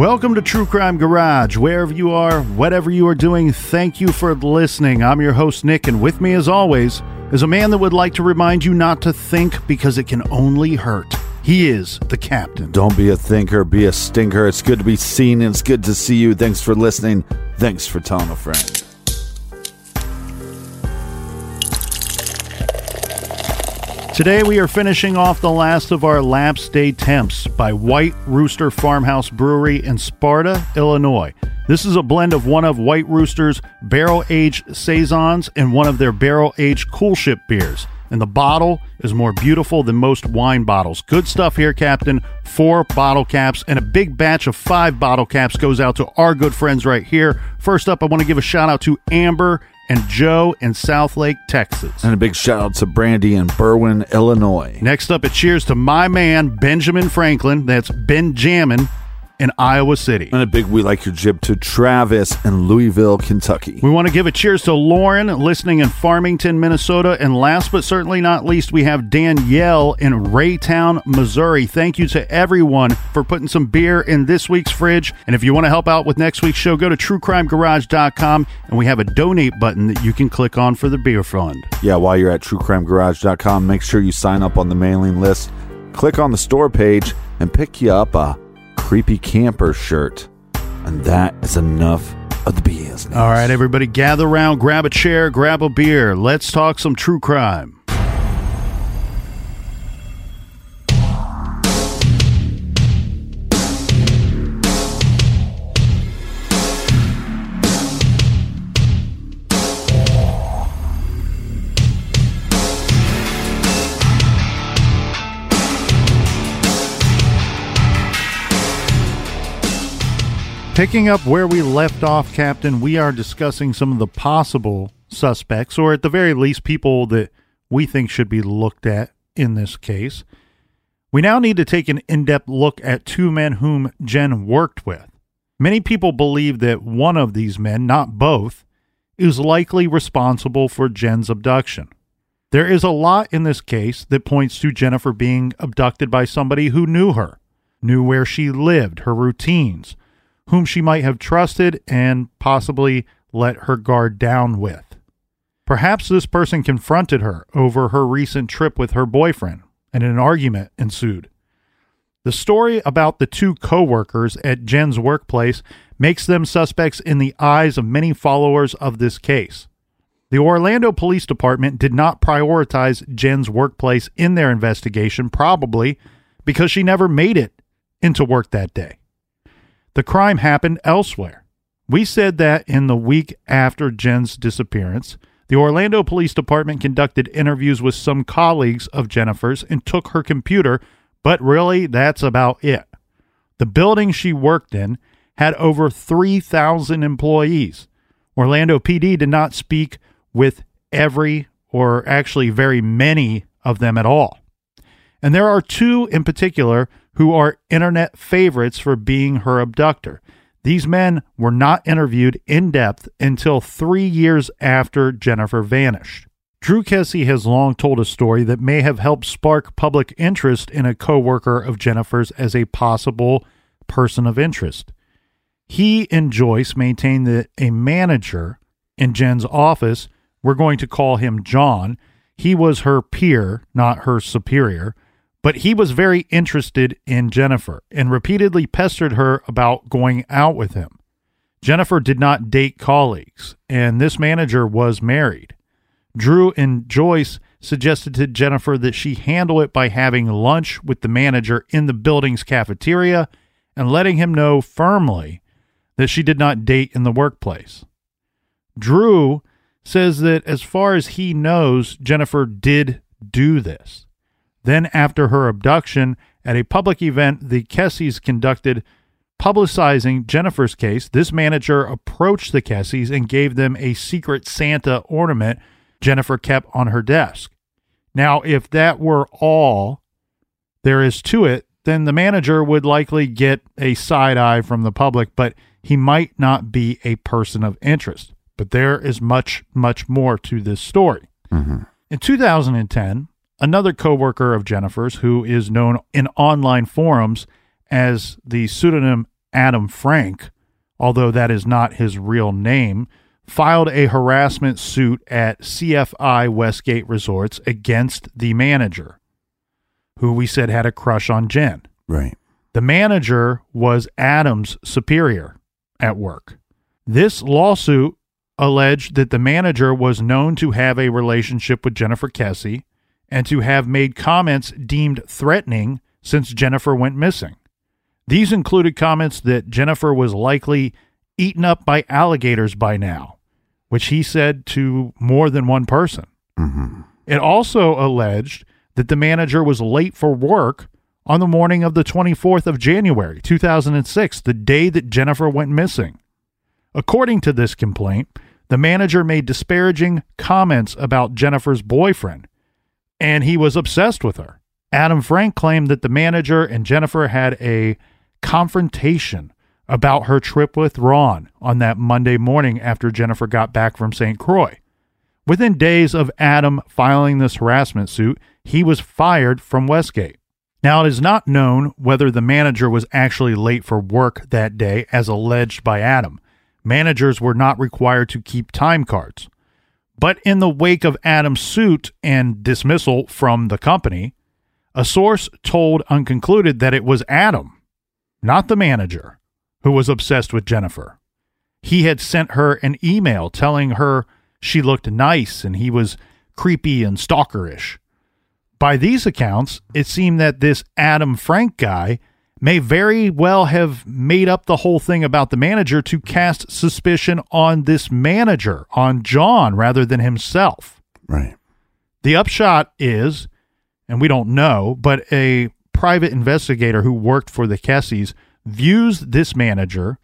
Welcome to True Crime Garage. Wherever you are, whatever you are doing, thank you for listening. I'm your host, Nick, and with me, as always, is a man that would like to remind you not to think because it can only hurt. He is the captain. Don't be a thinker, be a stinker. It's good to be seen and it's good to see you. Thanks for listening. Thanks for telling a friend. Today we are finishing off the last of our Lapse Day Temps by White Rooster Farmhouse Brewery in Sparta, Illinois. This is a blend of one of White Rooster's barrel aged saisons and one of their barrel aged coolship beers. And the bottle is more beautiful than most wine bottles. Good stuff here, Captain. Four bottle caps and a big batch of five bottle caps goes out to our good friends right here. First up, I want to give a shout out to Amber and Joe in Southlake, Texas. And a big shout out to Brandy in Berwyn, Illinois. Next up, a cheers to my man, Benjamin Franklin. That's Benjamin in Iowa City. And a big we like your jib to Travis in Louisville, Kentucky. We want to give a cheers to Lauren listening in Farmington, Minnesota. And last but certainly not least, we have Danielle in Raytown, Missouri. Thank you to everyone for putting some beer in this week's fridge. And if you want to help out with next week's show, go to truecrimegarage.com and we have a donate button that you can click on for the beer fund. Yeah, while you're at truecrimegarage.com, make sure you sign up on the mailing list. Click on the store page and pick you up a creepy camper shirt. And that is enough of the business. All right, everybody, gather around, grab a chair, grab a beer. Let's talk some true crime. Picking up where we left off, Captain, we are discussing some of the possible suspects, or at the very least, people that we think should be looked at in this case. We now need to take an in depth look at two men whom Jen worked with. Many people believe that one of these men, not both, is likely responsible for Jen's abduction. There is a lot in this case that points to Jennifer being abducted by somebody who knew her, knew where she lived, her routines, whom she might have trusted and possibly let her guard down with. Perhaps this person confronted her over her recent trip with her boyfriend, and an argument ensued. The story about the two coworkers at Jen's workplace makes them suspects in the eyes of many followers of this case. The Orlando Police Department did not prioritize Jen's workplace in their investigation, probably because she never made it into work that day. The crime happened elsewhere. We said that in the week after Jen's disappearance, the Orlando Police Department conducted interviews with some colleagues of Jennifer's and took her computer, but really that's about it. The building she worked in had over 3,000 employees. Orlando PD did not speak with every or actually very many of them at all. And there are two in particular who are internet favorites for being her abductor. These men were not interviewed in depth until three years after Jennifer vanished. Drew Kesse has long told a story that may have helped spark public interest in a coworker of Jennifer's as a possible person of interest. He and Joyce maintained that a manager in Jen's office, we're going to call him John, he was her peer, not her superior, but he was very interested in Jennifer and repeatedly pestered her about going out with him. Jennifer did not date colleagues, and this manager was married. Drew and Joyce suggested to Jennifer that she handle it by having lunch with the manager in the building's cafeteria and letting him know firmly that she did not date in the workplace. Drew says that as far as he knows, Jennifer did do this. Then, after her abduction, at a public event the Kesses conducted publicizing Jennifer's case, this manager approached the Kesses and gave them a secret Santa ornament Jennifer kept on her desk. Now, if that were all there is to it, then the manager would likely get a side eye from the public, but he might not be a person of interest. But there is much, much more to this story. Mm-hmm. In 2010, another coworker of Jennifer's, who is known in online forums as the pseudonym Adam Frank, although that is not his real name, filed a harassment suit at CFI Westgate Resorts against the manager, who we said had a crush on Jen. Right. The manager was Adam's superior at work. This lawsuit alleged that the manager was known to have a relationship with Jennifer Kesse and to have made comments deemed threatening since Jennifer went missing. These included comments that Jennifer was likely eaten up by alligators by now, which he said to more than one person. Mm-hmm. It also alleged that the manager was late for work on the morning of the 24th of January, 2006, the day that Jennifer went missing. According to this complaint, the manager made disparaging comments about Jennifer's boyfriend, and he was obsessed with her. Adam Frank claimed that the manager and Jennifer had a confrontation about her trip with Ron on that Monday morning after Jennifer got back from St. Croix. Within days of Adam filing this harassment suit, he was fired from Westgate. Now, it is not known whether the manager was actually late for work that day, as alleged by Adam. Managers were not required to keep time cards. But in the wake of Adam's suit and dismissal from the company, a source told Unconcluded that it was Adam, not the manager, who was obsessed with Jennifer. He had sent her an email telling her she looked nice and he was creepy and stalkerish. By these accounts, it seemed that this Adam Frank guy may very well have made up the whole thing about the manager to cast suspicion on this manager, on John, rather than himself. Right. The upshot is, and we don't know, but a private investigator who worked for the Kesses views this manager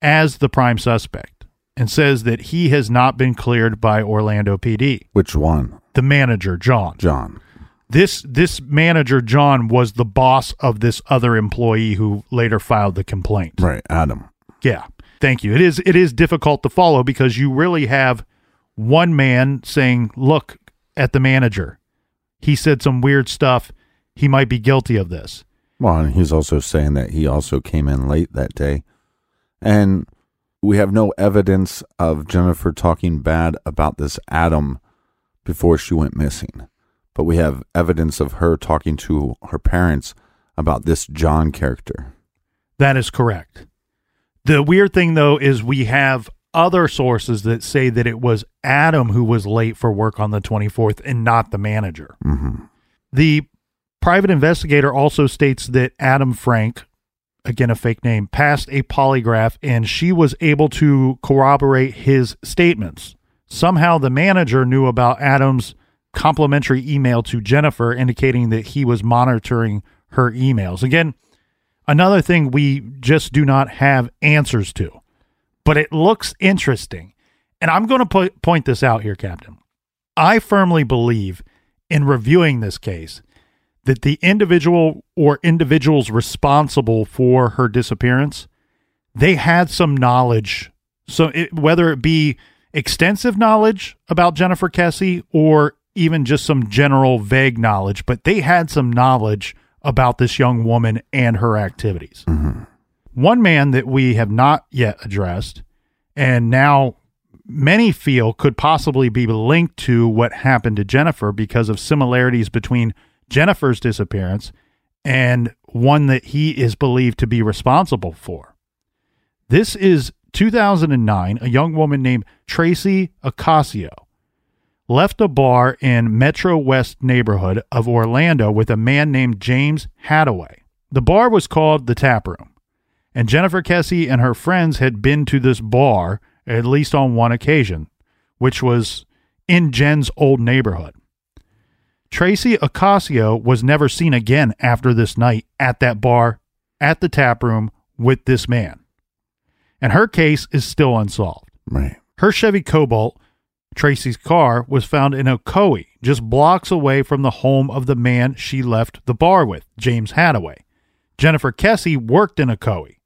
as the prime suspect and says that he has not been cleared by Orlando PD. Which one? The manager, John. John. This this manager John was the boss of this other employee who later filed the complaint. Right. Adam. Yeah. Thank you. It is it is difficult to follow because you really have one man saying, "Look at the manager. He said some weird stuff. He might be guilty of this." Well, and he's also saying that he also came in late that day. And we have no evidence of Jennifer talking bad about this Adam before she went missing. But we have evidence of her talking to her parents about this John character. That is correct. The weird thing though is we have other sources that say that it was Adam who was late for work on the 24th and not the manager. Mm-hmm. The private investigator also states that Adam Frank, again a fake name, passed a polygraph and she was able to corroborate his statements. Somehow the manager knew about Adam's complimentary email to Jennifer indicating that he was monitoring her emails. Again, another thing we just do not have answers to, but it looks interesting. And I'm going to po- point this out here, Captain. I firmly believe in reviewing this case that the individual or individuals responsible for her disappearance they had some knowledge so it, whether it be extensive knowledge about Jennifer Kesse or even just some general vague knowledge but they had some knowledge about this young woman and her activities. Mm-hmm. One man that we have not yet addressed and now many feel could possibly be linked to what happened to Jennifer because of similarities between Jennifer's disappearance and one that he is believed to be responsible for. This is 2009, a young woman named Tracy Ocasio left a bar in Metro West neighborhood of Orlando with a man named James Hadaway. The bar was called the Tap Room, and Jennifer Kesse and her friends had been to this bar at least on one occasion, which was in Jen's old neighborhood. Tracy Ocasio was never seen again after this night at that bar, at the tap room with this man. And her case is still unsolved. Right. Her Chevy Cobalt, Tracy's car, was found in Ocoee, just blocks away from the home of the man she left the bar with, James Hadaway. Jennifer Kesse worked in Ocoee.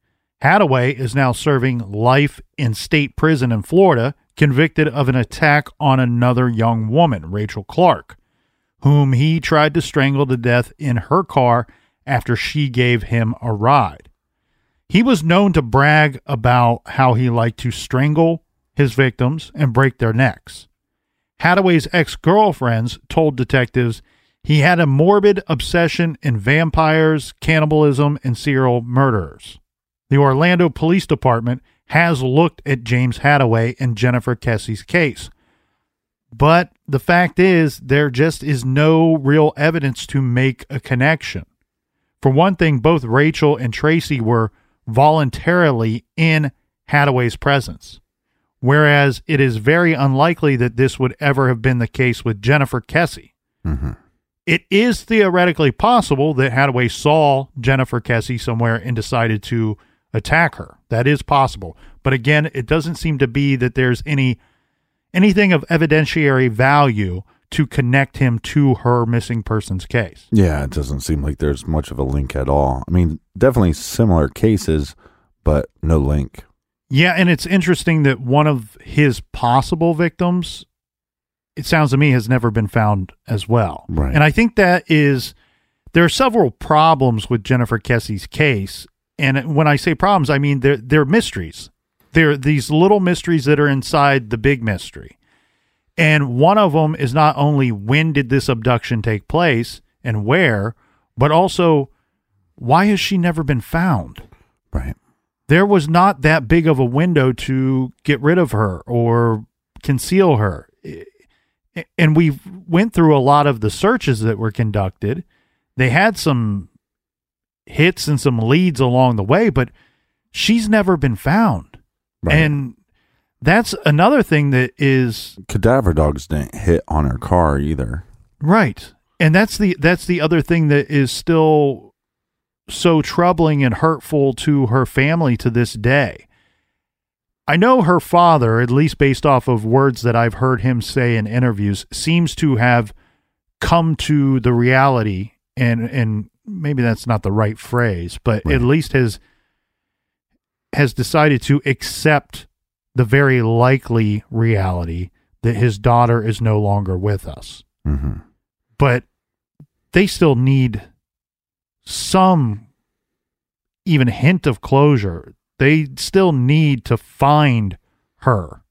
Hadaway is now serving life in state prison in Florida, convicted of an attack on another young woman, Rachel Clark, whom he tried to strangle to death in her car after she gave him a ride. He was known to brag about how he liked to strangle his victims and break their necks. Hadaway's ex girlfriends told detectives he had a morbid obsession in vampires, cannibalism, and serial murderers. The Orlando Police Department has looked at James Hadaway and Jennifer Kesse's case. But the fact is, there just is no real evidence to make a connection. For one thing, both Rachel and Tracy were voluntarily in Hadaway's presence, whereas it is very unlikely that this would ever have been the case with Jennifer Kesse. Mm-hmm. It is theoretically possible that Hadaway saw Jennifer Kesse somewhere and decided to attack her. That is possible. But again, it doesn't seem to be that there's any anything of evidentiary value to connect him to her missing persons case. Yeah, it doesn't seem like there's much of a link at all. I mean, definitely similar cases, but no link. Yeah, and it's interesting that one of his possible victims, it sounds to me, has never been found as well. Right. And I think that is, there are several problems with Jennifer Kesse's case. And when I say problems, I mean they're, they're mysteries. They're these little mysteries that are inside the big mystery. And one of them is not only when did this abduction take place and where, but also why has she never been found? Right. There was not that big of a window to get rid of her or conceal her and we went through a lot of the searches that were conducted they had some hits and some leads along the way but she's never been found Right. and that's another thing that is Cadaver dogs didn't hit on her car either. Right. And that's the that's the other thing that is still so troubling and hurtful to her family to this day. I know her father, at least based off of words that I've heard him say in interviews, seems to have come to the reality and and maybe that's not the right phrase, but Right. at least has has decided to accept the very likely reality that his daughter is no longer with us hmm but they still need some even hint of closure. They still need to find her.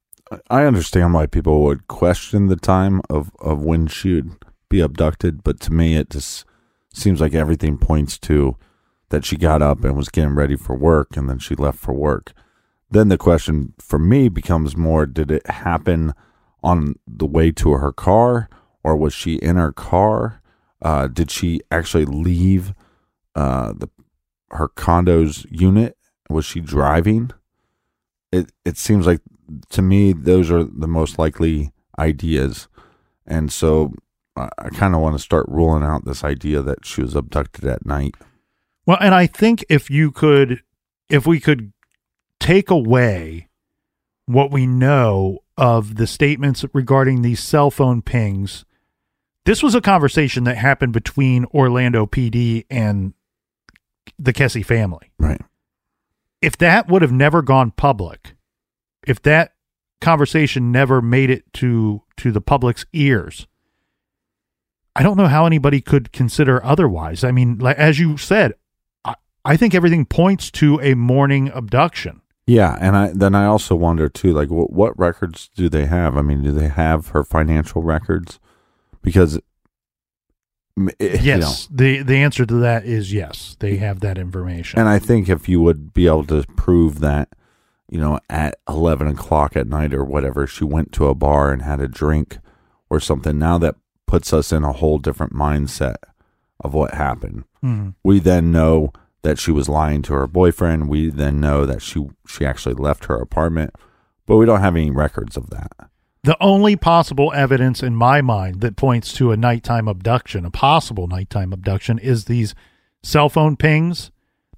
I understand why people would question the time of, of when she would be abducted, but to me, it just seems like everything points to that she got up and was getting ready for work and then she left for work. Then the question for me becomes more did it happen on the way to her car or was she in her car? Uh, did she actually leave uh, the her condo's unit? Was she driving? It it seems like to me those are the most likely ideas, and so I, I kind of want to start ruling out this idea that she was abducted at night. Well, and I think if you could, if we could take away what we know of the statements regarding these cell phone pings, this was a conversation that happened between Orlando PD and the Kesse family. Right. If that would have never gone public, if that conversation never made it to to the public's ears, I don't know how anybody could consider otherwise. I mean, like as you said, I, I think everything points to a morning abduction. Yeah, and I then I also wonder too, like what what records do they have? I mean, do they have her financial records? Because eh, you know, Yes, the the answer to that is yes. They have that information. and I think if you would be able to prove that, you know, at eleven o'clock at night or whatever, she went to a bar and had a drink or something. Now that puts us in a whole different mindset of what happened. Mhm. We then know that she was lying to her boyfriend. We then know that she she actually left her apartment, but we don't have any records of that. The only possible evidence in my mind that points to a nighttime abduction, a possible nighttime abduction, is these cell phone pings,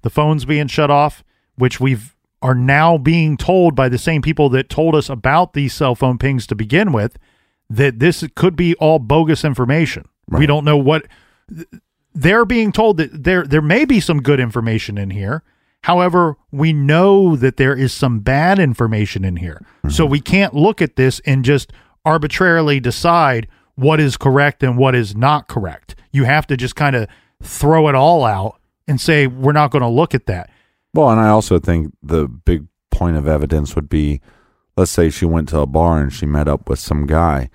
the phones being shut off, which we've are now being told by the same people that told us about these cell phone pings to begin with that this could be all bogus information. We don't know what they're being told that there there may be some good information in here. However, we know that there is some bad information in here. Mm-hmm. So we can't look at this and just arbitrarily decide what is correct and what is not correct. You have to just kind of throw it all out and say we're not going to look at that. Well, and I also think the big point of evidence would be let's say she went to a bar and she met up with some guy.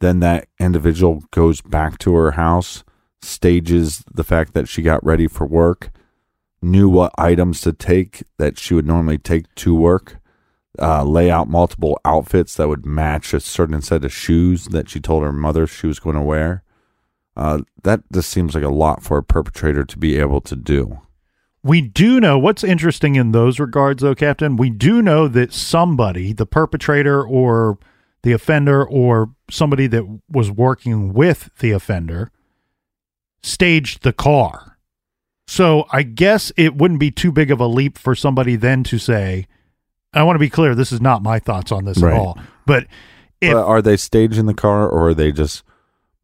Then that individual goes back to her house, stages the fact that she got ready for work, knew what items to take that she would normally take to work, uh, lay out multiple outfits that would match a certain set of shoes that she told her mother she was going to wear. Uh, that just seems like a lot for a perpetrator to be able to do. We do know what's interesting in those regards, though, Captain. We do know that somebody, the perpetrator or the offender, or somebody that was working with the offender, staged the car. So I guess it wouldn't be too big of a leap for somebody then to say, I want to be clear, this is not my thoughts on this Right. at all. But if But are they staging the car or are they just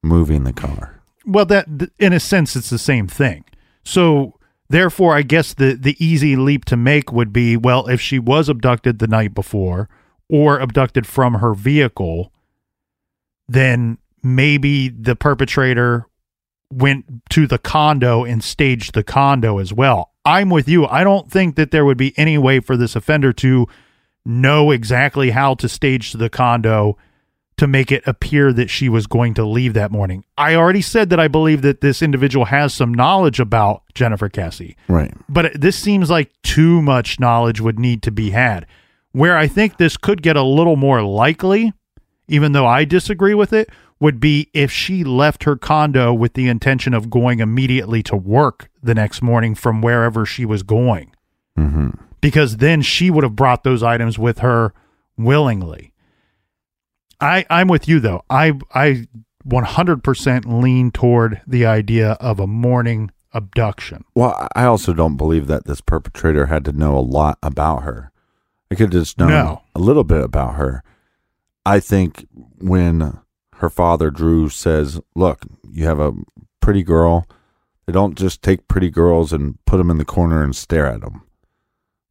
moving the car? Well, that in a sense, it's the same thing. So, therefore, I guess the the easy leap to make would be, well, if she was abducted the night before or abducted from her vehicle, then maybe the perpetrator went to the condo and staged the condo as well. I'm with you. I don't think that there would be any way for this offender to know exactly how to stage the condo to make it appear that she was going to leave that morning. I already said that I believe that this individual has some knowledge about Jennifer Kesse, Right. but this seems like too much knowledge would need to be had. Where I think this could get a little more likely, even though I disagree with it, would be if she left her condo with the intention of going immediately to work the next morning from wherever she was going hmm because then she would have brought those items with her willingly. I I'm with you though. I I 100% lean toward the idea of a morning abduction. Well, I also don't believe that this perpetrator had to know a lot about her. I could just know No. a little bit about her. I think when her father Drew says, "Look, you have a pretty girl. They don't just take pretty girls and put them in the corner and stare at them.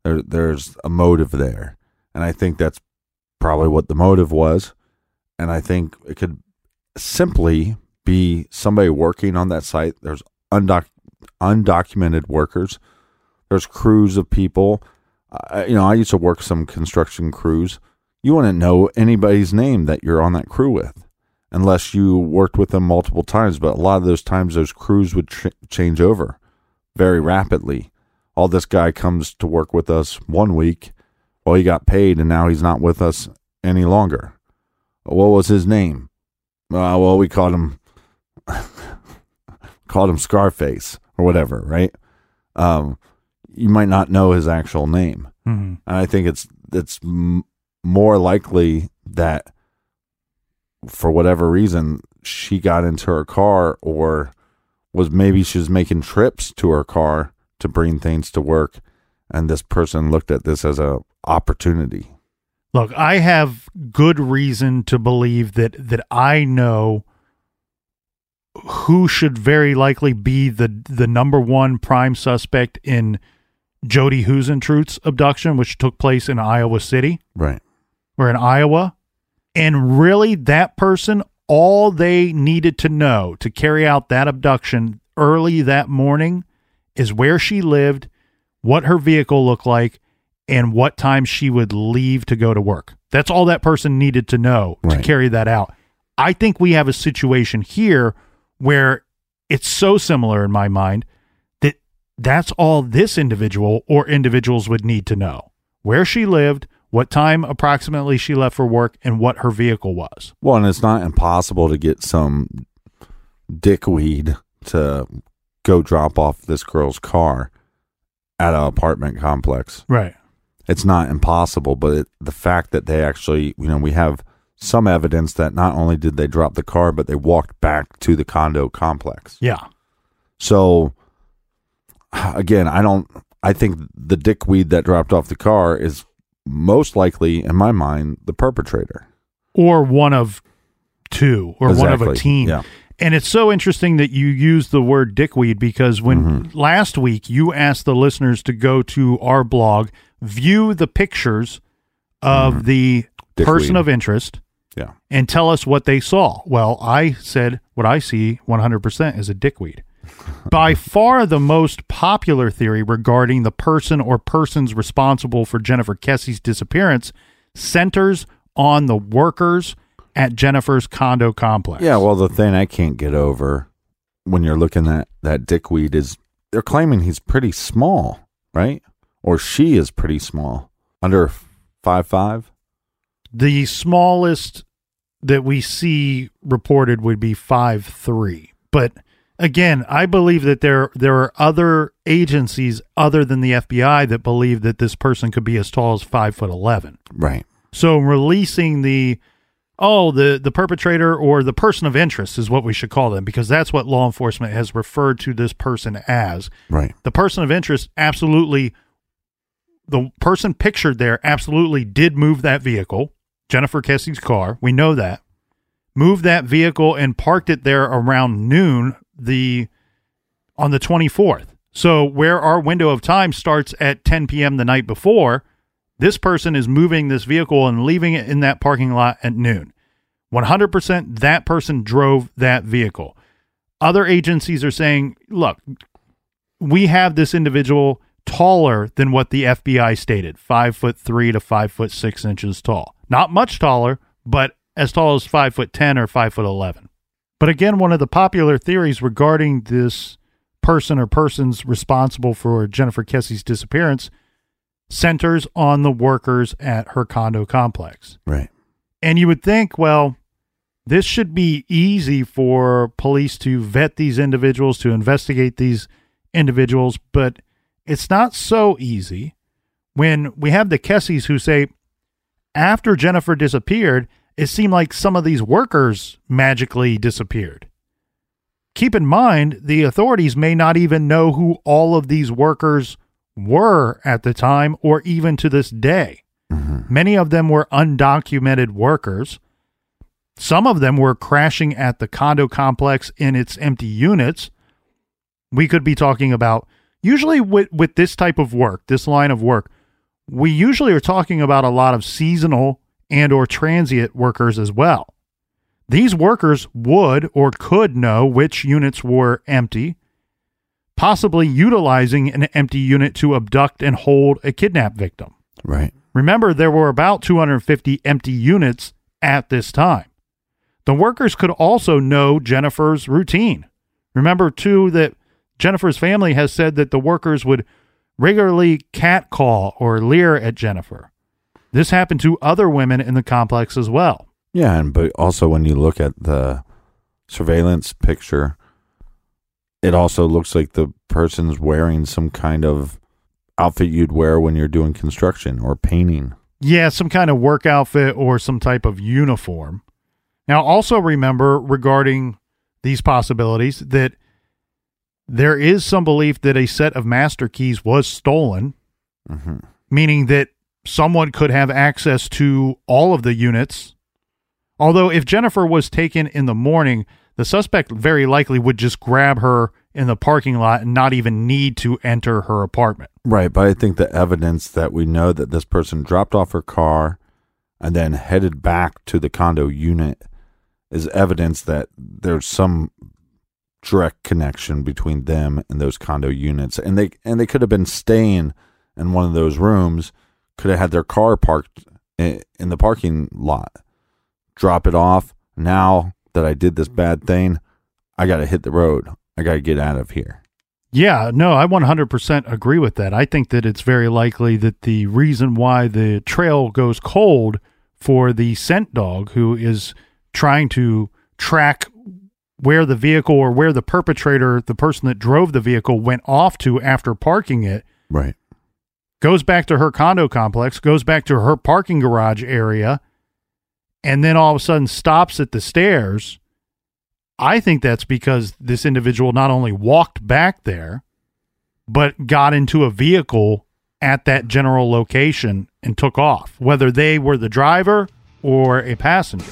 There, there's a motive there, and I think that's probably what the motive was. And I think it could simply be somebody working on that site. There's undoc- undocumented workers. There's crews of people. Uh, you know, I used to work some construction crews. You wouldn't know anybody's name that you're on that crew with unless you worked with them multiple times. But a lot of those times, those crews would ch- change over very rapidly. All this guy comes to work with us one week. Well, he got paid and now he's not with us any longer. What was his name? Uh, well, we called him called him Scarface or whatever, right? Um, you might not know his actual name, Mhm. and I think it's it's m- more likely that for whatever reason she got into her car or was maybe she was making trips to her car to bring things to work and this person looked at this as a opportunity Look, I have good reason to believe that that I know who should very likely be the the number one prime suspect in Jodi Huisentruit's abduction, which took place in Iowa City Right. or in Iowa. And really, that person, all they needed to know to carry out that abduction early that morning is where she lived, what her vehicle looked like, and what time she would leave to go to work. That's all that person needed to know to carry that out. I think we have a situation here where it's so similar in my mind that that's all this individual or individuals would need to know where she lived, what time approximately she left for work, and what her vehicle was. Well, and it's not impossible to get some dickweed to go drop off this girl's car at an apartment complex. Right. It's not impossible, but it, the fact that they actually, you know, we have some evidence that not only did they drop the car, but they walked back to the condo complex. Yeah. So, again, I don't. I think the dickweed that dropped off the car is most likely, in my mind, the perpetrator. Or one of two, or one of a team. Yeah. And it's so interesting that you use the word dickweed because when mm-hmm. last week you asked the listeners to go to our blog, view the pictures of mm-hmm. the person of interest, Yeah. and tell us what they saw. Well, I said what I see 100% is a dickweed. By far the most popular theory regarding the person or persons responsible for Jennifer Kesse's disappearance centers on the workers at Jennifer's condo complex. Yeah, well, the thing I can't get over when you're looking at that dickweed is they're claiming he's pretty small, right? Or she is pretty small, under five five. the smallest that we see reported would be five three. But again, I believe that there there are other agencies other than the FBI that believe that this person could be as tall as five foot eleven. Right. So releasing the oh the the perpetrator or the person of interest is what we should call them because that's what law enforcement has referred to this person as. Right. The person of interest absolutely the person pictured there absolutely did move that vehicle, Jennifer Kesse's car. We know that. Moved that vehicle and parked it there around noon the on the 24th. So where our window of time starts at 10 p.m. the night before, this person is moving this vehicle and leaving it in that parking lot at noon. 100% that person drove that vehicle. Other agencies are saying, look, we have this individual taller than what the FBI stated, five foot three to five foot six inches tall. Not much taller, but as tall as five foot ten or five foot eleven. But again, one of the popular theories regarding this person or persons responsible for Jennifer Kesse's disappearance centers on the workers at her condo complex. Right. And you would think, well, this should be easy for police to vet these individuals, to investigate these individuals, but it's not so easy when we have the Kesses who say, after Jennifer disappeared, it seemed like some of these workers magically disappeared. Keep in mind, the authorities may not even know who all of these workers were at the time or even to this day. Mm-hmm. Many of them were undocumented workers. Some of them were crashing at the condo complex in its empty units. We could be talking about usually with, with this type of work, this line of work, we usually are talking about a lot of seasonal and or transient workers as well. These workers would or could know which units were empty, possibly utilizing an empty unit to abduct and hold a kidnap victim. Right. Remember, there were about 250 empty units at this time. The workers could also know Jennifer's routine. Remember, too, that Jennifer's family has said that the workers would regularly catcall or leer at Jennifer. This happened to other women in the complex as well. Yeah, and but also when you look at the surveillance picture, it also looks like the person's wearing some kind of outfit you'd wear when you're doing construction or painting. Yeah, some kind of work outfit or some type of uniform. Now, also remember regarding these possibilities that there is some belief that a set of master keys was stolen, Mm-hmm. meaning that someone could have access to all of the units. Although, if Jennifer was taken in the morning, the suspect very likely would just grab her in the parking lot and not even need to enter her apartment. Right, but I think the evidence that we know that this person dropped off her car and then headed back to the condo unit is evidence that there's some direct connection between them and those condo units and they and they could have been staying in one of those rooms could have had their car parked in, in the parking lot. Drop it off. Now that I did this bad thing I got to hit the road. I got to get out of here. Yeah, no, I 100% agree with that. I think that it's very likely that the reason why the trail goes cold for the scent dog who is trying to track where the vehicle or where the perpetrator, the person that drove the vehicle, went off to after parking it, right goes back to her condo complex, goes back to her parking garage area, and then all of a sudden stops at the stairs. I think that's because this individual not only walked back there, but got into a vehicle at that general location and took off, whether they were the driver or a passenger.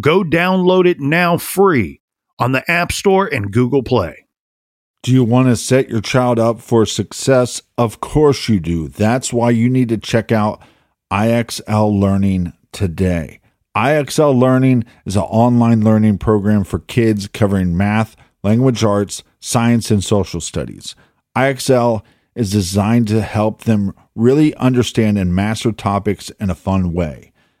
Go download it now free on the App Store and Google Play. Do you want to set your child up for success? Of course you do. That's why you need to check out IXL Learning today. IXL Learning is an online learning program for kids covering math, language arts, science, and social studies. IXL is designed to help them really understand and master topics in a fun way.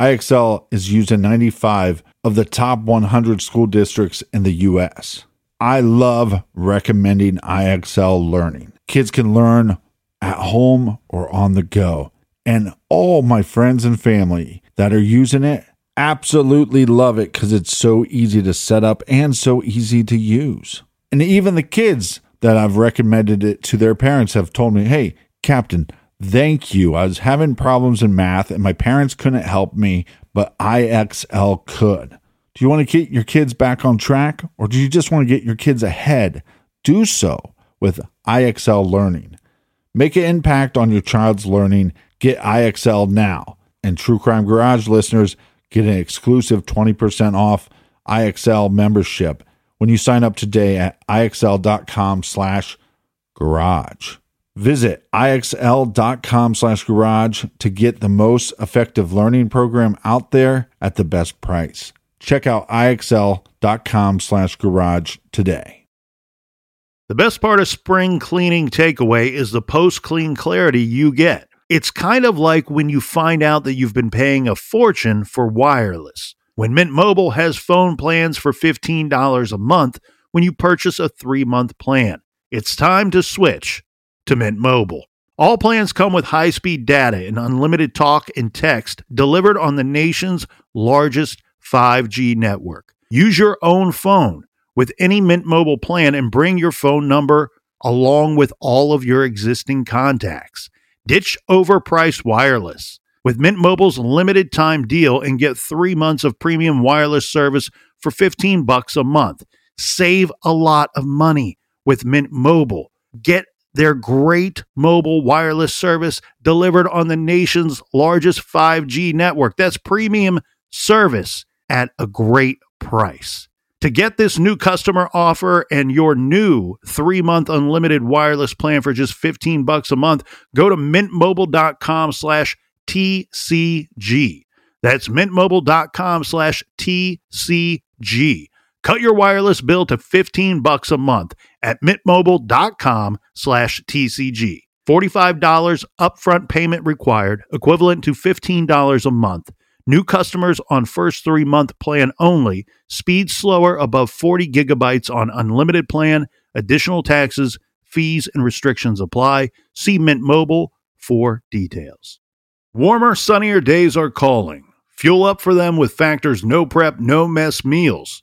IXL is used in 95 of the top 100 school districts in the US. I love recommending IXL learning. Kids can learn at home or on the go. And all my friends and family that are using it absolutely love it because it's so easy to set up and so easy to use. And even the kids that I've recommended it to their parents have told me, hey, Captain, thank you. I was having problems in math and my parents couldn't help me, but IXL could. Do you want to get your kids back on track or do you just want to get your kids ahead? Do so with IXL Learning. Make an impact on your child's learning. Get IXL now. And True Crime Garage listeners get an exclusive 20% off IXL membership when you sign up today at IXL.com slash garage. Visit IXL.com slash garage to get the most effective learning program out there at the best price. Check out IXL.com slash garage today. The best part of spring cleaning takeaway is the post clean clarity you get. It's kind of like when you find out that you've been paying a fortune for wireless. When Mint Mobile has phone plans for $15 a month when you purchase a three month plan, it's time to switch to Mint Mobile. All plans come with high speed data and unlimited talk and text delivered on the nation's largest 5G network. Use your own phone with any Mint Mobile plan and bring your phone number along with all of your existing contacts. Ditch overpriced wireless with Mint Mobile's limited time deal and get 3 months of premium wireless service for 15 bucks a month. Save a lot of money with Mint Mobile. Get their great mobile wireless service delivered on the nation's largest 5G network. That's premium service at a great price. To get this new customer offer and your new 3-month unlimited wireless plan for just 15 bucks a month, go to mintmobile.com slash TCG. That's mintmobile.com slash TCG. Cut your wireless bill to 15 bucks a month at mintmobile.com slash TCG. $45 upfront payment required, equivalent to $15 a month. New customers on first three month plan only. Speed slower above 40 gigabytes on unlimited plan. Additional taxes, fees, and restrictions apply. See Mint Mobile for details. Warmer, sunnier days are calling. Fuel up for them with Factor's no prep, no mess meals.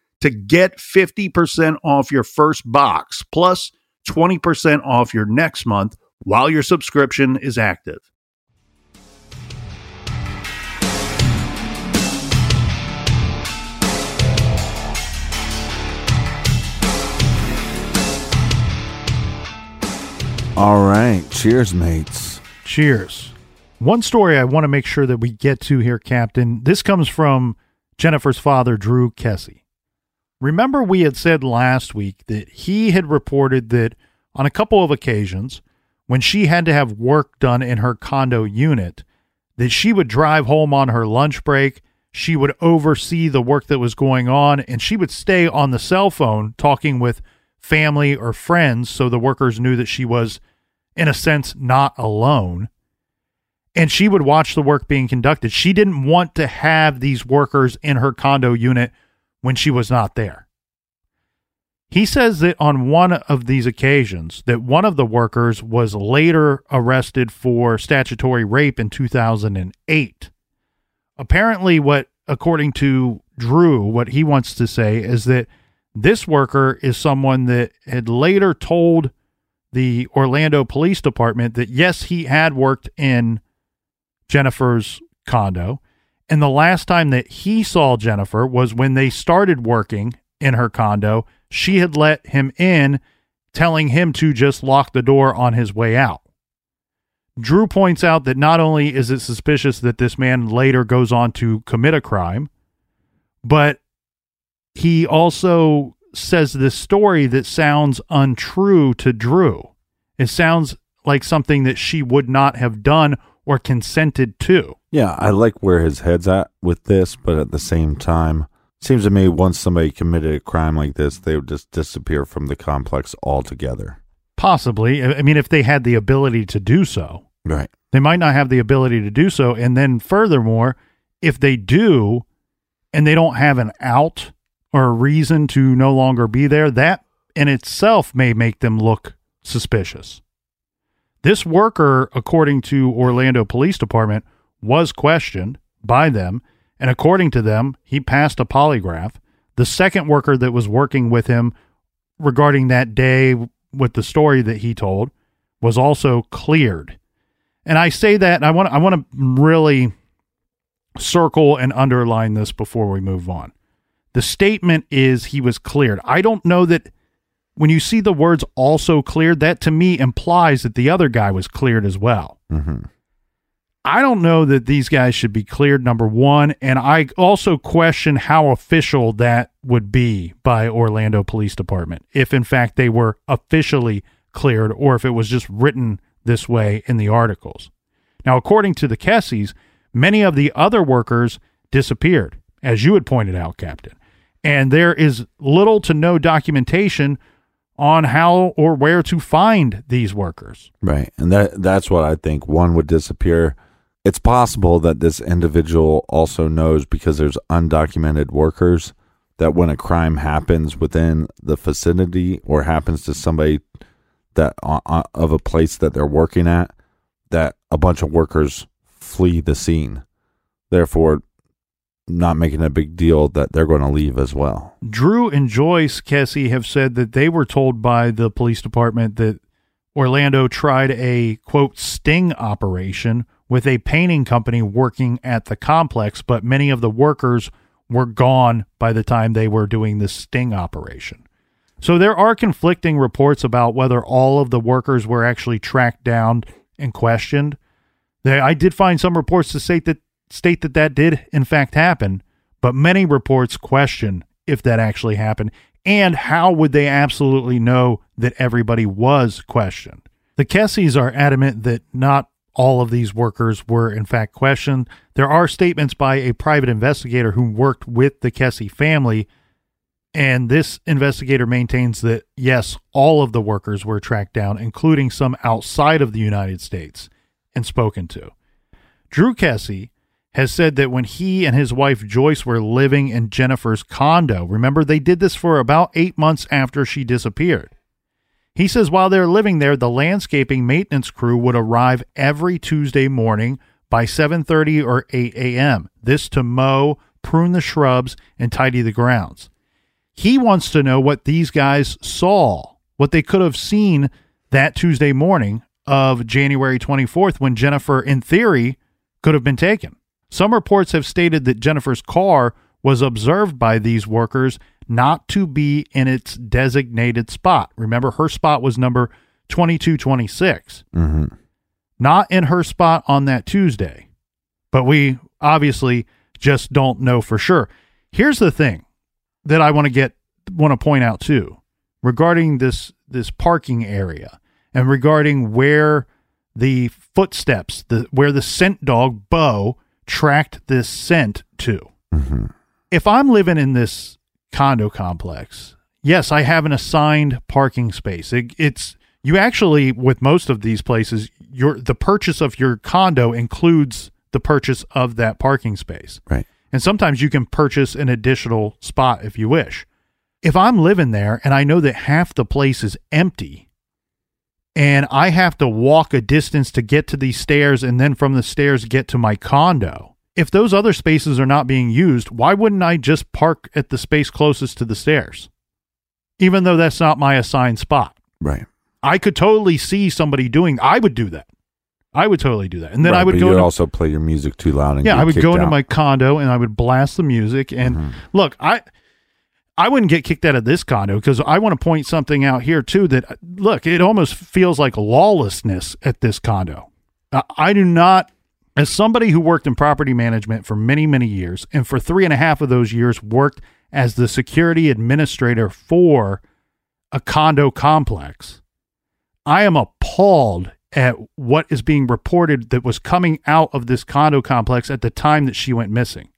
to get 50% off your first box, plus 20% off your next month while your subscription is active. All right. Cheers, mates. Cheers. One story I want to make sure that we get to here, Captain. This comes from Jennifer's father, Drew Kesse. Remember, we had said last week that he had reported that on a couple of occasions, when she had to have work done in her condo unit, that she would drive home on her lunch break. She would oversee the work that was going on, and she would stay on the cell phone talking with family or friends so the workers knew that she was, in a sense, not alone. And she would watch the work being conducted. She didn't want to have these workers in her condo unit when she was not there. He says that on one of these occasions that one of the workers was later arrested for statutory rape in 2008. Apparently what according to Drew what he wants to say is that this worker is someone that had later told the Orlando Police Department that yes, he had worked in Jennifer's condo. And the last time that he saw Jennifer was when they started working in her condo. She had let him in, telling him to just lock the door on his way out. Drew points out that not only is it suspicious that this man later goes on to commit a crime, but he also says this story that sounds untrue to Drew. It sounds like something that she would not have done or consented to. Yeah, I like where his head's at with this, but at the same time, seems to me once somebody committed a crime like this, they would just disappear from the complex altogether. Possibly. I I mean, if they had the ability to do so, Right. they might not have the ability to do so. And then, furthermore, if they do and they don't have an out or a reason to no longer be there, that in itself may make them look suspicious. This worker, according to Orlando Police Department, was questioned by them, and according to them, he passed a polygraph. The second worker that was working with him regarding that day with the story that he told was also cleared. And I say that I want I want to really circle and underline this before we move on. The statement is he was cleared. I don't know that when you see the words also cleared, that to me implies that the other guy was cleared as well. Mm-hmm. I don't know that these guys should be cleared, number one. And I also question how official that would be by Orlando Police Department, if in fact they were officially cleared or if it was just written this way in the articles. Now, according to the Kesses, many of the other workers disappeared, as you had pointed out, Captain. And there is little to no documentation on how or where to find these workers. Right. And that that's what I think one would disappear. It's possible that this individual also knows because there's undocumented workers that when a crime happens within the vicinity or happens to somebody that uh, uh, of a place that they're working at that a bunch of workers flee the scene. Therefore not making a big deal that they're going to leave as well. Drew and Joyce Kesse have said that they were told by the police department that Orlando tried a quote sting operation with a painting company working at the complex, but many of the workers were gone by the time they were doing the sting operation. So there are conflicting reports about whether all of the workers were actually tracked down and questioned. I did find some reports to state that state that that did in fact happen, but many reports question if that actually happened and how would they absolutely know that everybody was questioned. The Kesses are adamant that not all of these workers were in fact questioned. There are statements by a private investigator who worked with the Kesse family, and this investigator maintains that yes, all of the workers were tracked down, including some outside of the United States, and spoken to. Drew Kesse has said that when he and his wife Joyce were living in Jennifer's condo, remember they did this for about eight months after she disappeared. He says while they're living there, the landscaping maintenance crew would arrive every Tuesday morning by 7:30 or 8 a.m. This to mow, prune the shrubs, and tidy the grounds. He wants to know what these guys saw, what they could have seen that Tuesday morning of January 24th when Jennifer, in theory, could have been taken. Some reports have stated that Jennifer's car was observed by these workers not to be in its designated spot. Remember, her spot was number 2226. Mm-hmm. Not in her spot on that Tuesday. But we obviously just don't know for sure. Here's the thing that I want to get want to point out too regarding this this parking area and regarding where the footsteps, the where the scent dog Bo tracked this scent to. Mm-hmm. If I'm living in this condo complex, yes, I have an assigned parking space. It, it's you actually with most of these places, your the purchase of your condo includes the purchase of that parking space. Right. And sometimes you can purchase an additional spot if you wish. If I'm living there and I know that half the place is empty, and I have to walk a distance to get to these stairs and then from the stairs get to my condo. If those other spaces are not being used, why wouldn't I just park at the space closest to the stairs? Even though that's not my assigned spot. Right. I could totally see somebody doing I would do that. I would totally do that. And then Right, I would but go you'd to, also play your music too loud and Yeah, I would go into my condo and I would blast the music and Mhm. look, I I wouldn't get kicked out of this condo because I want to point something out here too. That look, it almost feels like lawlessness at this condo. I do not, as somebody who worked in property management for many many years, and for three and a half of those years worked as the security administrator for a condo complex. I am appalled at what is being reported that was coming out of this condo complex at the time that she went missing.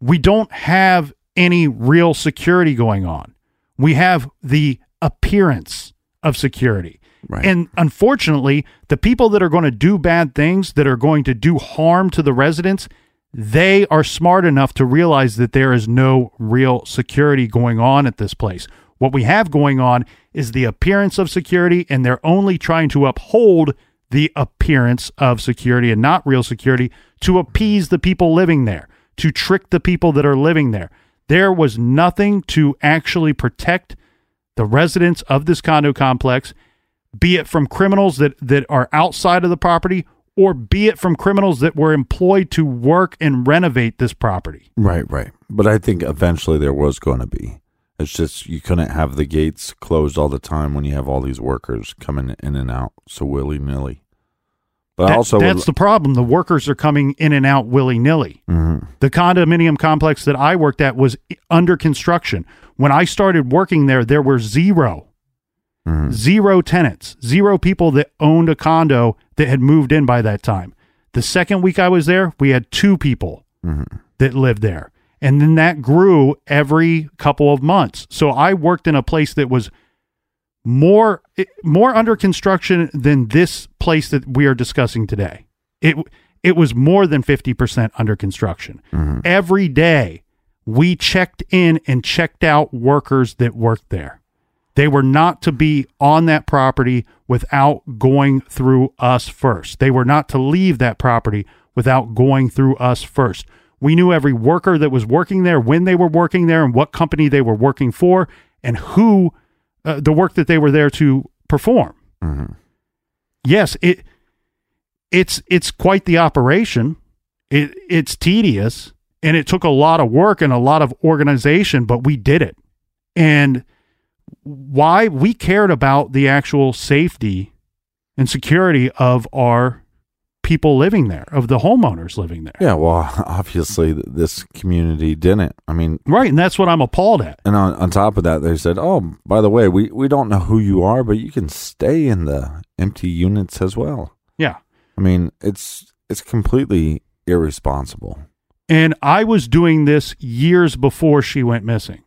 We don't have any real security going on. We have the appearance of security. Right. And unfortunately, the people that are going to do bad things, that are going to do harm to the residents, they are smart enough to realize that there is no real security going on at this place. What we have going on is the appearance of security, and they're only trying to uphold the appearance of security and not real security to appease the people living there, to trick the people that are living there. There was nothing to actually protect the residents of this condo complex, be it from criminals that, that are outside of the property or be it from criminals that were employed to work and renovate this property. Right, right. But I think eventually there was going to be. It's just you couldn't have the gates closed all the time when you have all these workers coming in and out so willy nilly. But That- also, that's the problem. The workers are coming in and out willy nilly. Mhm. The condominium complex that I worked at was under construction. When I started working there, there were 0 Mhm. zero tenants, zero people that owned a condo that had moved in by that time. The second week I was there, we had two people Mhm. that lived there. And then that grew every couple of months. So I worked in a place that was more more under construction than this place that we are discussing today. It it was more than 50% under construction. Mm-hmm. Every day we checked in and checked out workers that worked there. They were not to be on that property without going through us first. They were not to leave that property without going through us first. We knew every worker that was working there, when they were working there, and what company they were working for, and who uh, the work that they were there to perform. Yes, it it's it's quite the operation. It it's tedious and it took a lot of work and a lot of organization, but we did it. And why we cared about the actual safety and security of our people living there, of the homeowners living there. yeah, well, obviously this community didn't. I mean, Right, and that's what I'm appalled at. and on, on top of that, they said, "Oh, by the way, we we don't know who you are, but you can stay in the empty units as well." Yeah. I mean, it's it's completely irresponsible. And I was doing this years before she went missing.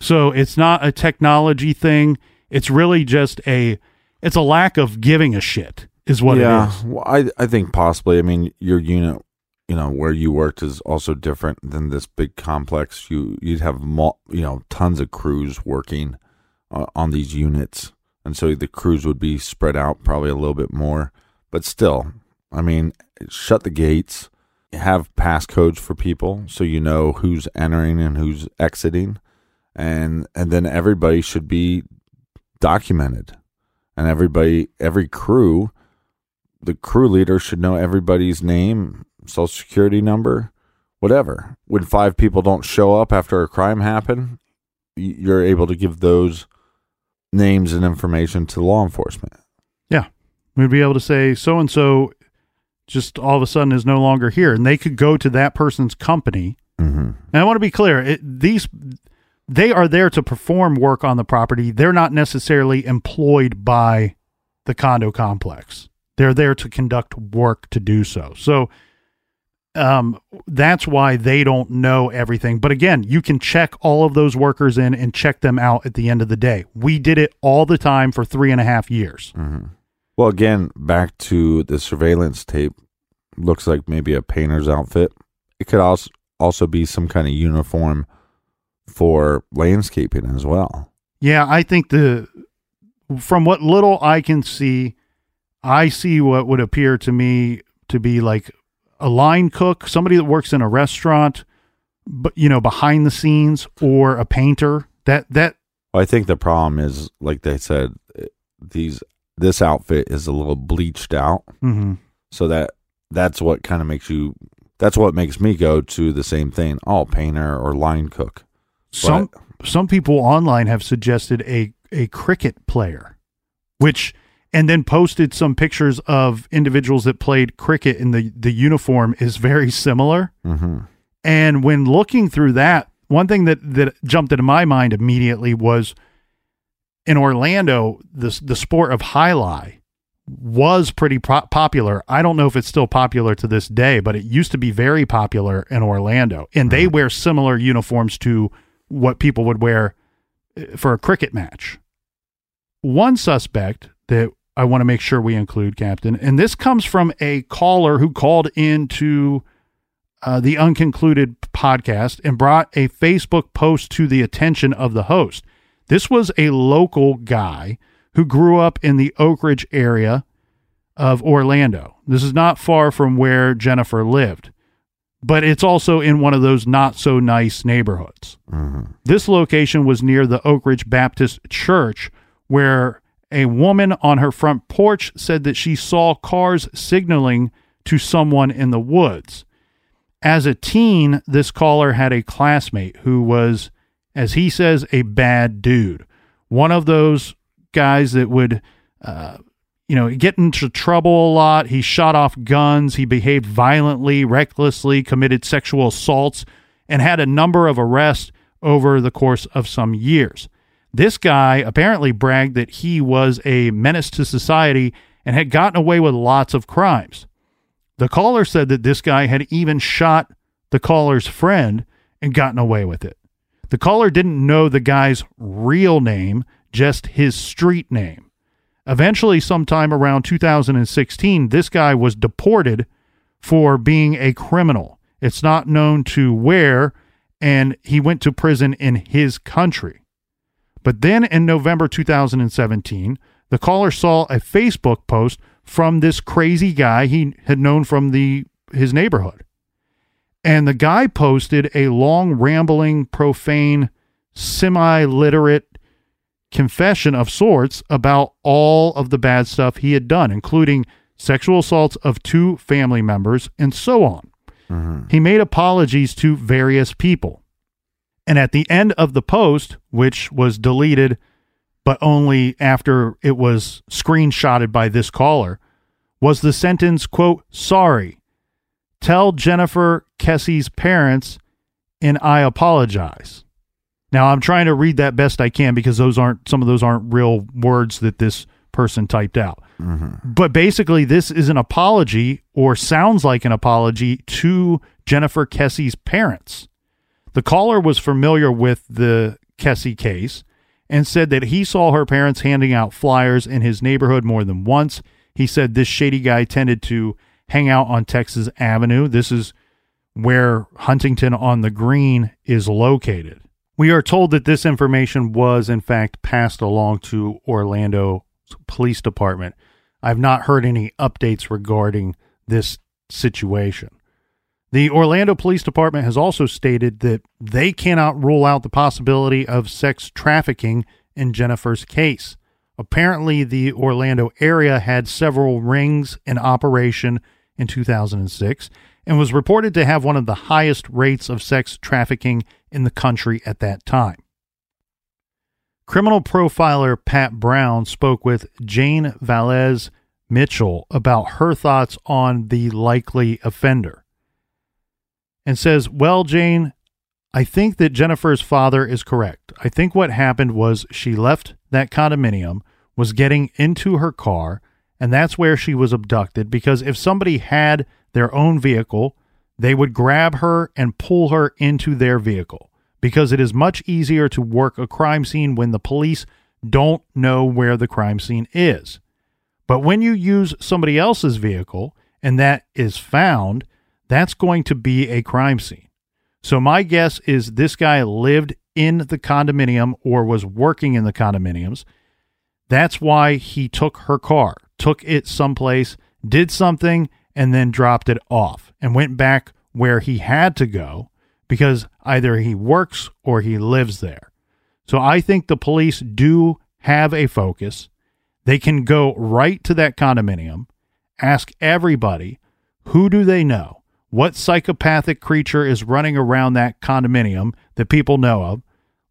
So it's not a technology thing. It's really just a it's a lack of giving a shit is what yeah, it is. well, I I think possibly. I mean, your unit, you know, where you worked is also different than this big complex. You you'd have mul- you know tons of crews working uh, on these units, and so the crews would be spread out probably a little bit more. But still, I mean, shut the gates, have passcodes for people so you know who's entering and who's exiting, and and then everybody should be documented, and everybody every crew the crew leader should know everybody's name, social security number, whatever. When five people don't show up after a crime happened, you're able to give those names and information to law enforcement. Yeah. We'd be able to say so and so just all of a sudden is no longer here and they could go to that person's company. Mm-hmm. And I want to be clear, it, these they are there to perform work on the property. They're not necessarily employed by the condo complex. They're there to conduct work to do so. So um that's why they don't know everything. But again, you can check all of those workers in and check them out at the end of the day. We did it all the time for three and a half years. Mm-hmm. Well, again, back to the surveillance tape. Looks like maybe a painter's outfit. It could also also be some kind of uniform for landscaping as well. Yeah, I think the from what little I can see, I see what would appear to me to be like a line cook, somebody that works in a restaurant, but you know, behind the scenes, or a painter. That that Well, I think the problem is, like they said, these this outfit is a little bleached out. mhm. so that that's what kind of makes you that's what makes me go to the same thing oh painter or line cook some some people online have suggested a a cricket player, which and then posted some pictures of individuals that played cricket and the the uniform is very similar. mm-hmm. And when looking through that, one thing that that jumped into my mind immediately was in Orlando, the the sport of jai alai was pretty pro- popular. I don't know if it's still popular to this day, but it used to be very popular in Orlando, and they wear similar uniforms to what people would wear uh, for a cricket match. One suspect that I want to make sure we include, Captain, and this comes from a caller who called into uh, the Unconcluded podcast and brought a Facebook post to the attention of the host. This was a local guy who grew up in the Oak Ridge area of Orlando. This is not far from where Jennifer lived, but it's also in one of those not so nice neighborhoods. This location was near the Oak Ridge Baptist Church, where a woman on her front porch said that she saw cars signaling to someone in the woods. As a teen, this caller had a classmate who was, as he says, a bad dude. One of those guys that would, uh, you know, get into trouble a lot. He shot off guns. He behaved violently, recklessly, committed sexual assaults, and had a number of arrests over the course of some years. This guy apparently bragged that he was a menace to society and had gotten away with lots of crimes. The caller said that this guy had even shot the caller's friend and gotten away with it. The caller didn't know the guy's real name, just his street name. Eventually, sometime around 2016, this guy was deported for being a criminal. It's not known to where, and he went to prison in his country. But then in November 2017, the caller saw a Facebook post from this crazy guy he had known from the his neighborhood. And the guy posted a long rambling profane semi-literate confession of sorts about all of the bad stuff he had done, including sexual assaults of two family members and so on. Mm-hmm. He made apologies to various people. And at the end of the post, which was deleted, but only after it was screenshotted by this caller, was the sentence, quote, sorry, tell Jennifer Kesse's parents and I apologize. Now I'm trying to read that best I can because those aren't some of those aren't real words that this person typed out. Mm-hmm. But basically this is an apology or sounds like an apology to Jennifer Kesse's parents. The caller was familiar with the Kesse case and said that he saw her parents handing out flyers in his neighborhood more than once. He said this shady guy tended to hang out on Texas Avenue. This is where Huntington on the Green is located. We are told that this information was, in fact, passed along to Orlando Police Department. I've not heard any updates regarding this situation. The Orlando Police Department has also stated that they cannot rule out the possibility of sex trafficking in Jennifer's case. Apparently, the Orlando area had several rings in operation in 2006 and was reported to have one of the highest rates of sex trafficking in the country at that time. Criminal profiler Pat Brown spoke with Jane Valez Mitchell about her thoughts on the likely offender and says, Well, Jane, I think that Jennifer's father is correct. I think what happened was she left that condominium, was getting into her car, and that's where she was abducted. Because if somebody had their own vehicle, they would grab her and pull her into their vehicle because it is much easier to work a crime scene when the police don't know where the crime scene is. But when you use somebody else's vehicle and that is found, that's going to be a crime scene. So my guess is this guy lived in the condominium or was working in the condominiums. That's why he took her car, took it someplace, did something, and then dropped it off and went back where he had to go because either he works or he lives there. So I think the police do have a focus. They can go right to that condominium, ask everybody who do they know? What psychopathic creature is running around that condominium that people know of,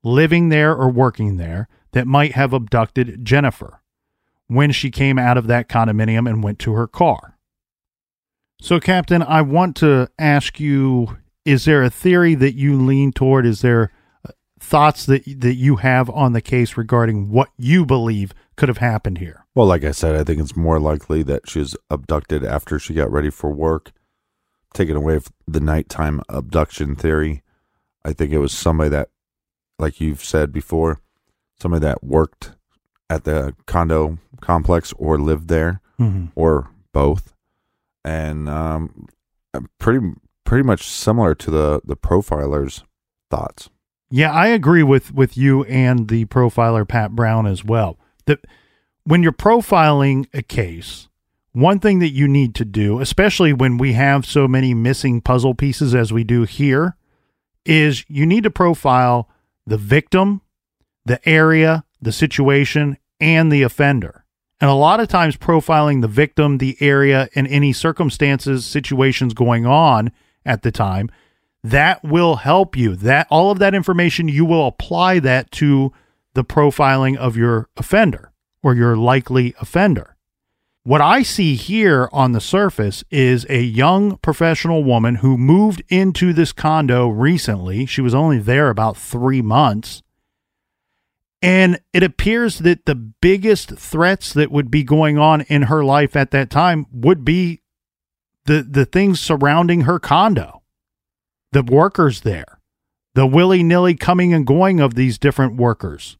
living there or working there, that might have abducted Jennifer when she came out of that condominium and went to her car? So, Captain, I want to ask you is there a theory that you lean toward? Is there uh, thoughts that, that you have on the case regarding what you believe could have happened here? Well, like I said, I think it's more likely that she was abducted after she got ready for work, taken away the nighttime abduction theory. I think it was somebody that, like you've said before, somebody that worked at the condo complex or lived there Mm-hmm. or both, and um, pretty pretty much similar to the the profiler's thoughts. Yeah, I agree with with you and the profiler Pat Brown as well. That when you're profiling a case, one thing that you need to do, especially when we have so many missing puzzle pieces as we do here, is you need to profile the victim, the area, the situation, and the offender. And a lot of times, profiling the victim, the area, and any circumstances, situations going on at the time, that will help you. That all of that information, you will apply that to the profiling of your offender or your likely offender. What I see here on the surface is a young professional woman who moved into this condo recently. She was only there about three months. And it appears that the biggest threats that would be going on in her life at that time would be the, the things surrounding her condo, the workers there, the willy nilly coming and going of these different workers.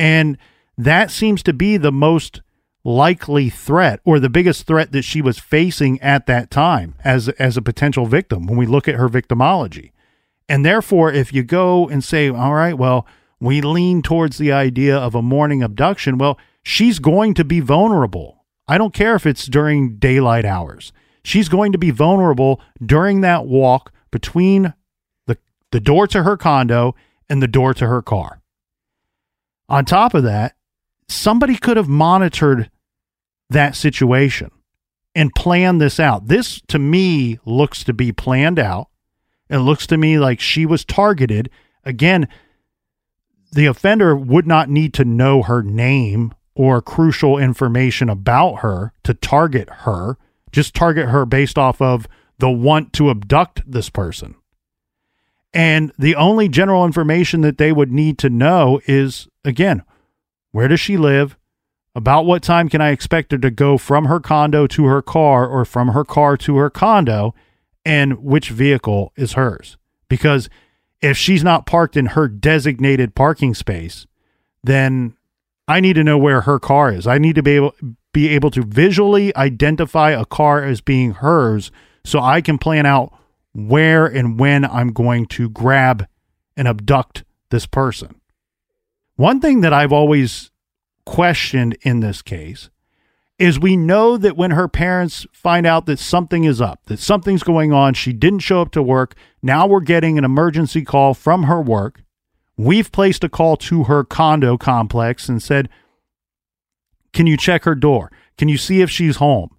And that seems to be the most likely threat or the biggest threat that she was facing at that time as as a potential victim when we look at her victimology. And therefore if you go and say all right, well, we lean towards the idea of a morning abduction, well, she's going to be vulnerable. I don't care if it's during daylight hours. She's going to be vulnerable during that walk between the the door to her condo and the door to her car. On top of that, somebody could have monitored that situation and plan this out. This to me looks to be planned out. It looks to me like she was targeted. Again, the offender would not need to know her name or crucial information about her to target her, just target her based off of the want to abduct this person. And the only general information that they would need to know is again, where does she live? About what time can I expect her to go from her condo to her car or from her car to her condo? And which vehicle is hers? Because if she's not parked in her designated parking space, then I need to know where her car is. I need to be able be able to visually identify a car as being hers so I can plan out where and when I'm going to grab and abduct this person. One thing that I've always questioned in this case is we know that when her parents find out that something is up, that something's going on, she didn't show up to work. Now we're getting an emergency call from her work. We've placed a call to her condo complex and said, Can you check her door? Can you see if she's home?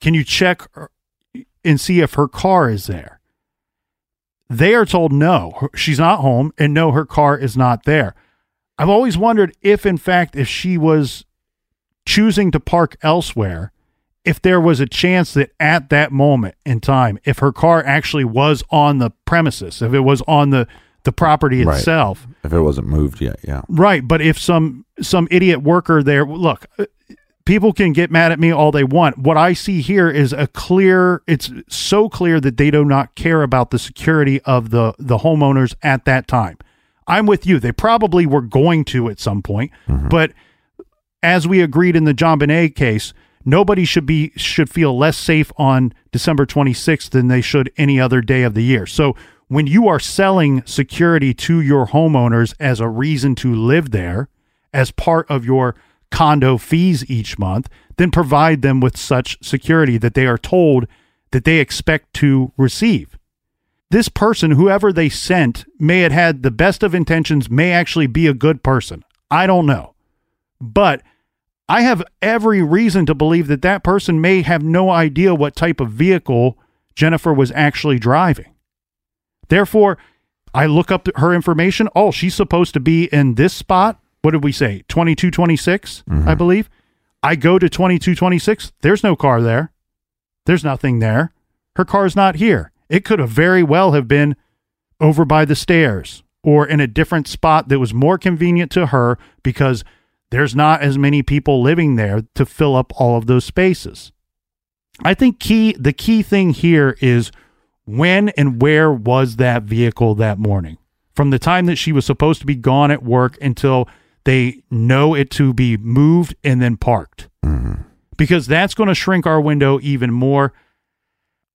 Can you check and see if her car is there? They are told no, she's not home, and no, her car is not there. I've always wondered if, in fact, if she was choosing to park elsewhere, if there was a chance that at that moment in time, if her car actually was on the premises, if it was on the the property Right. itself, If it wasn't moved yet, yeah. Right, but if some some idiot worker there, look, uh, people can get mad at me all they want. What I see here is a clear it's so clear that they do not care about the security of the the homeowners at that time. I'm with you. They probably were going to at some point, mm-hmm. but as we agreed in the JonBenét case, nobody should be should feel less safe on December 26th than they should any other day of the year. So when you are selling security to your homeowners as a reason to live there as part of your condo fees each month, then provide them with such security that they are told that they expect to receive. This person, whoever they sent, may have had the best of intentions, may actually be a good person. I don't know. But I have every reason to believe that that person may have no idea what type of vehicle Jennifer was actually driving. Therefore, I look up her information. Oh, she's supposed to be in this spot. What did we say? 2226, I mm-hmm. believe. I go to 2226. There's no car there. There's nothing there. Her car's not here. It could have very well have been over by the stairs or in a different spot that was more convenient to her because there's not as many people living there to fill up all of those spaces. I think key the key thing here is when and where was that vehicle that morning? From the time that she was supposed to be gone at work until they know it to be moved and then parked. Mm-hmm. Because that's going to shrink our window even more.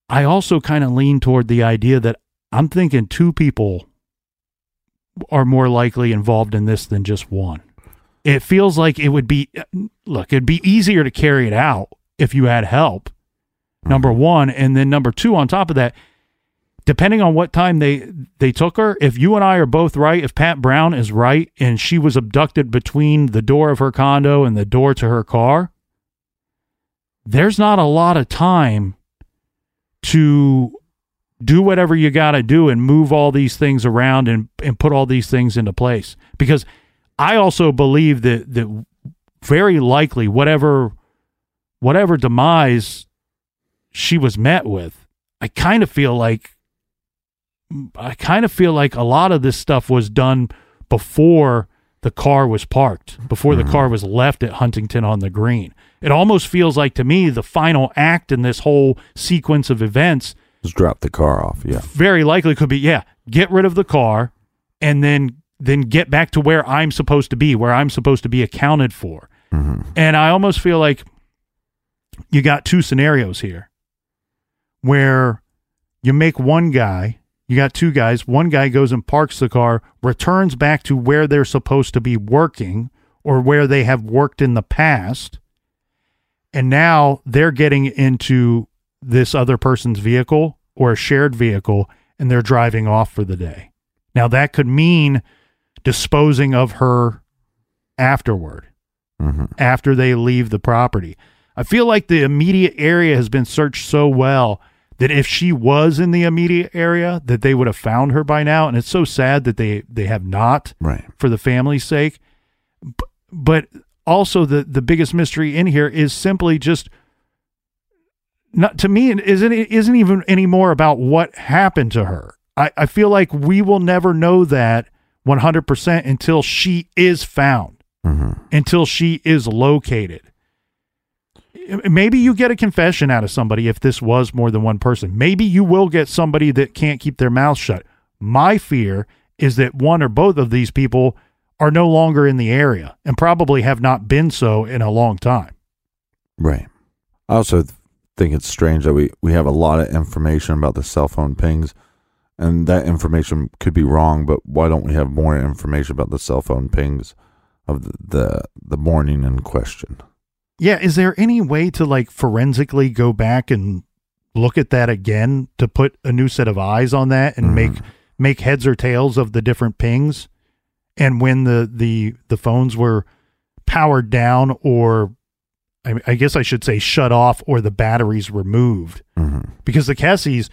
I also kind of lean toward the idea that I'm thinking two people are more likely involved in this than just one. It feels like it would be look, it'd be easier to carry it out if you had help. Number mm-hmm. 1, and then number 2 on top of that, depending on what time they they took her, if you and I are both right, if Pat Brown is right and she was abducted between the door of her condo and the door to her car, there's not a lot of time to do whatever you got to do and move all these things around and and put all these things into place because I also believe that that very likely whatever whatever demise she was met with I kind of feel like I kind of feel like a lot of this stuff was done before the car was parked, before the mm-hmm. car was left at Huntington on the green. It almost feels like to me the final act in this whole sequence of events Just drop the car off. Yeah. very likely could be yeah, get rid of the car and then then get back to where I'm supposed to be, where I'm supposed to be accounted for. Mm-hmm. And I almost feel like you got two scenarios here where you make one guy, you got two guys, one guy goes and parks the car, returns back to where they're supposed to be working or where they have worked in the past. And now they're getting into this other person's vehicle or a shared vehicle and they're driving off for the day. Now, that could mean disposing of her afterward, mm-hmm. after they leave the property. I feel like the immediate area has been searched so well that if she was in the immediate area, that they would have found her by now. And it's so sad that they they have not Right. for the family's sake. B- But also the the biggest mystery in here is simply just not to me it isn't it isn't even any more about what happened to her. I, I feel like we will never know that 100% until she is found, mm-hmm. until she is located. Maybe you get a confession out of somebody if this was more than one person. Maybe you will get somebody that can't keep their mouth shut. My fear is that one or both of these people are no longer in the area and probably have not been so in a long time. Right. I also think it's strange that we, we have a lot of information about the cell phone pings, and that information could be wrong. But why don't we have more information about the cell phone pings of the the, the morning in question? Yeah, is there any way to like forensically go back and look at that again to put a new set of eyes on that and mm-hmm. make make heads or tails of the different pings and when the the the phones were powered down or I, I guess I should say shut off or the batteries removed mm-hmm. because the Kesses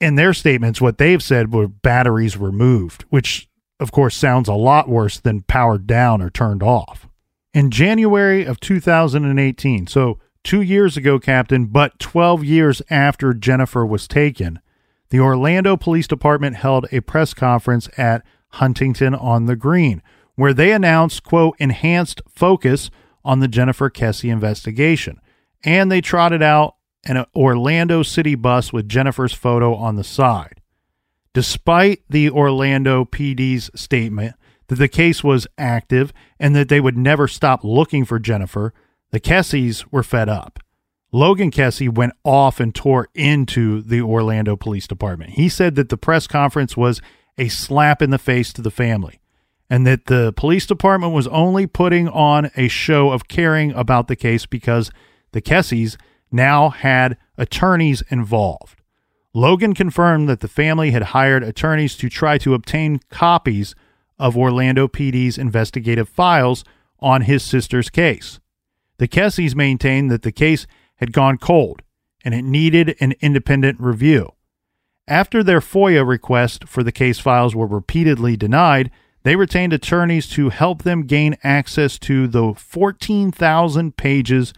in their statements what they've said were batteries removed which of course sounds a lot worse than powered down or turned off in January of 2018. So, two years ago, Captain, but 12 years after Jennifer was taken, the Orlando Police Department held a press conference at Huntington on the Green, where they announced, quote, enhanced focus on the Jennifer Kesse investigation. And they trotted out an Orlando City bus with Jennifer's photo on the side despite the Orlando PD's statement that the case was active and that they would never stop looking for Jennifer, the Kesses were fed up. Logan Kesse went off and tore into the Orlando Police Department. He said that the press conference was a slap in the face to the family and that the police department was only putting on a show of caring about the case because the Kesses now had attorneys involved. Logan confirmed that the family had hired attorneys to try to obtain copies of Orlando PD's investigative files on his sister's case. The Kesses maintained that the case had gone cold and it needed an independent review. After their FOIA request for the case files were repeatedly denied, they retained attorneys to help them gain access to the 14,000 pages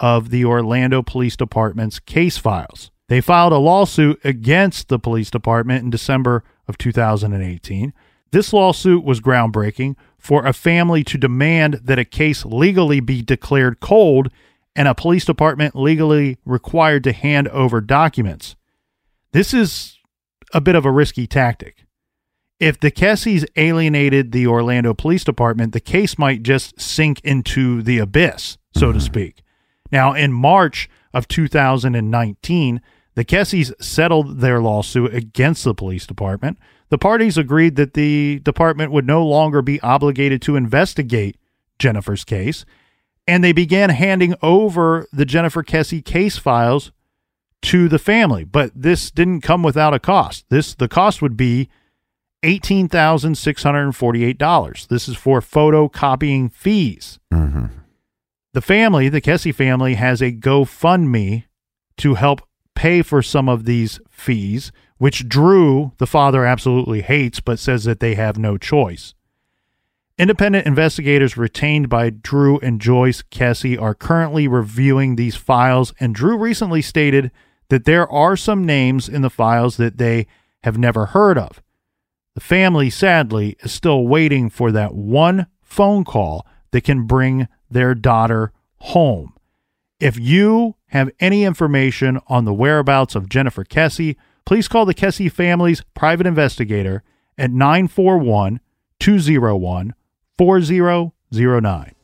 of the Orlando Police Department's case files. They filed a lawsuit against the police department in December of 2018. This lawsuit was groundbreaking for a family to demand that a case legally be declared cold and a police department legally required to hand over documents. This is a bit of a risky tactic. If the Kesses alienated the Orlando Police Department, the case might just sink into the abyss, so to mm-hmm. speak. Now, in March of 2019, the Kesses settled their lawsuit against the police department. The parties agreed that the department would no longer be obligated to investigate Jennifer's case, and they began handing over the Jennifer Kesse case files to the family. But this didn't come without a cost. This the cost would be $18,648. This is for photocopying fees. Mm-hmm. The family, the Kesse family, has a GoFundMe to help pay for some of these fees, which Drew, the father, absolutely hates, but says that they have no choice. Independent investigators retained by Drew and Joyce Kesse are currently reviewing these files, and Drew recently stated that there are some names in the files that they have never heard of. The family, sadly, is still waiting for that one phone call that can bring their daughter home. If you have any information on the whereabouts of Jennifer Kesse, please call the Kesse family's private investigator at 941 201 4009.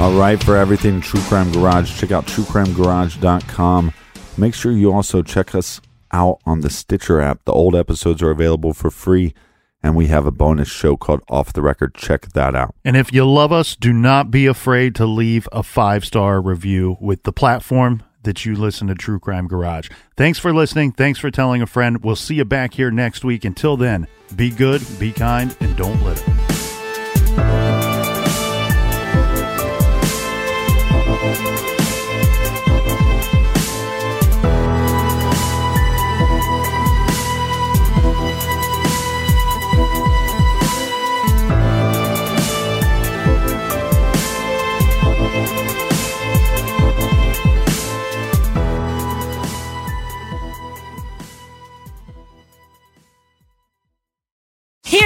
All right, for everything True Crime Garage, check out truecrimegarage.com. Make sure you also check us out on the Stitcher app. The old episodes are available for free, and we have a bonus show called Off the Record. Check that out. And if you love us, do not be afraid to leave a five star review with the platform that you listen to True Crime Garage. Thanks for listening. Thanks for telling a friend. We'll see you back here next week. Until then, be good, be kind, and don't litter.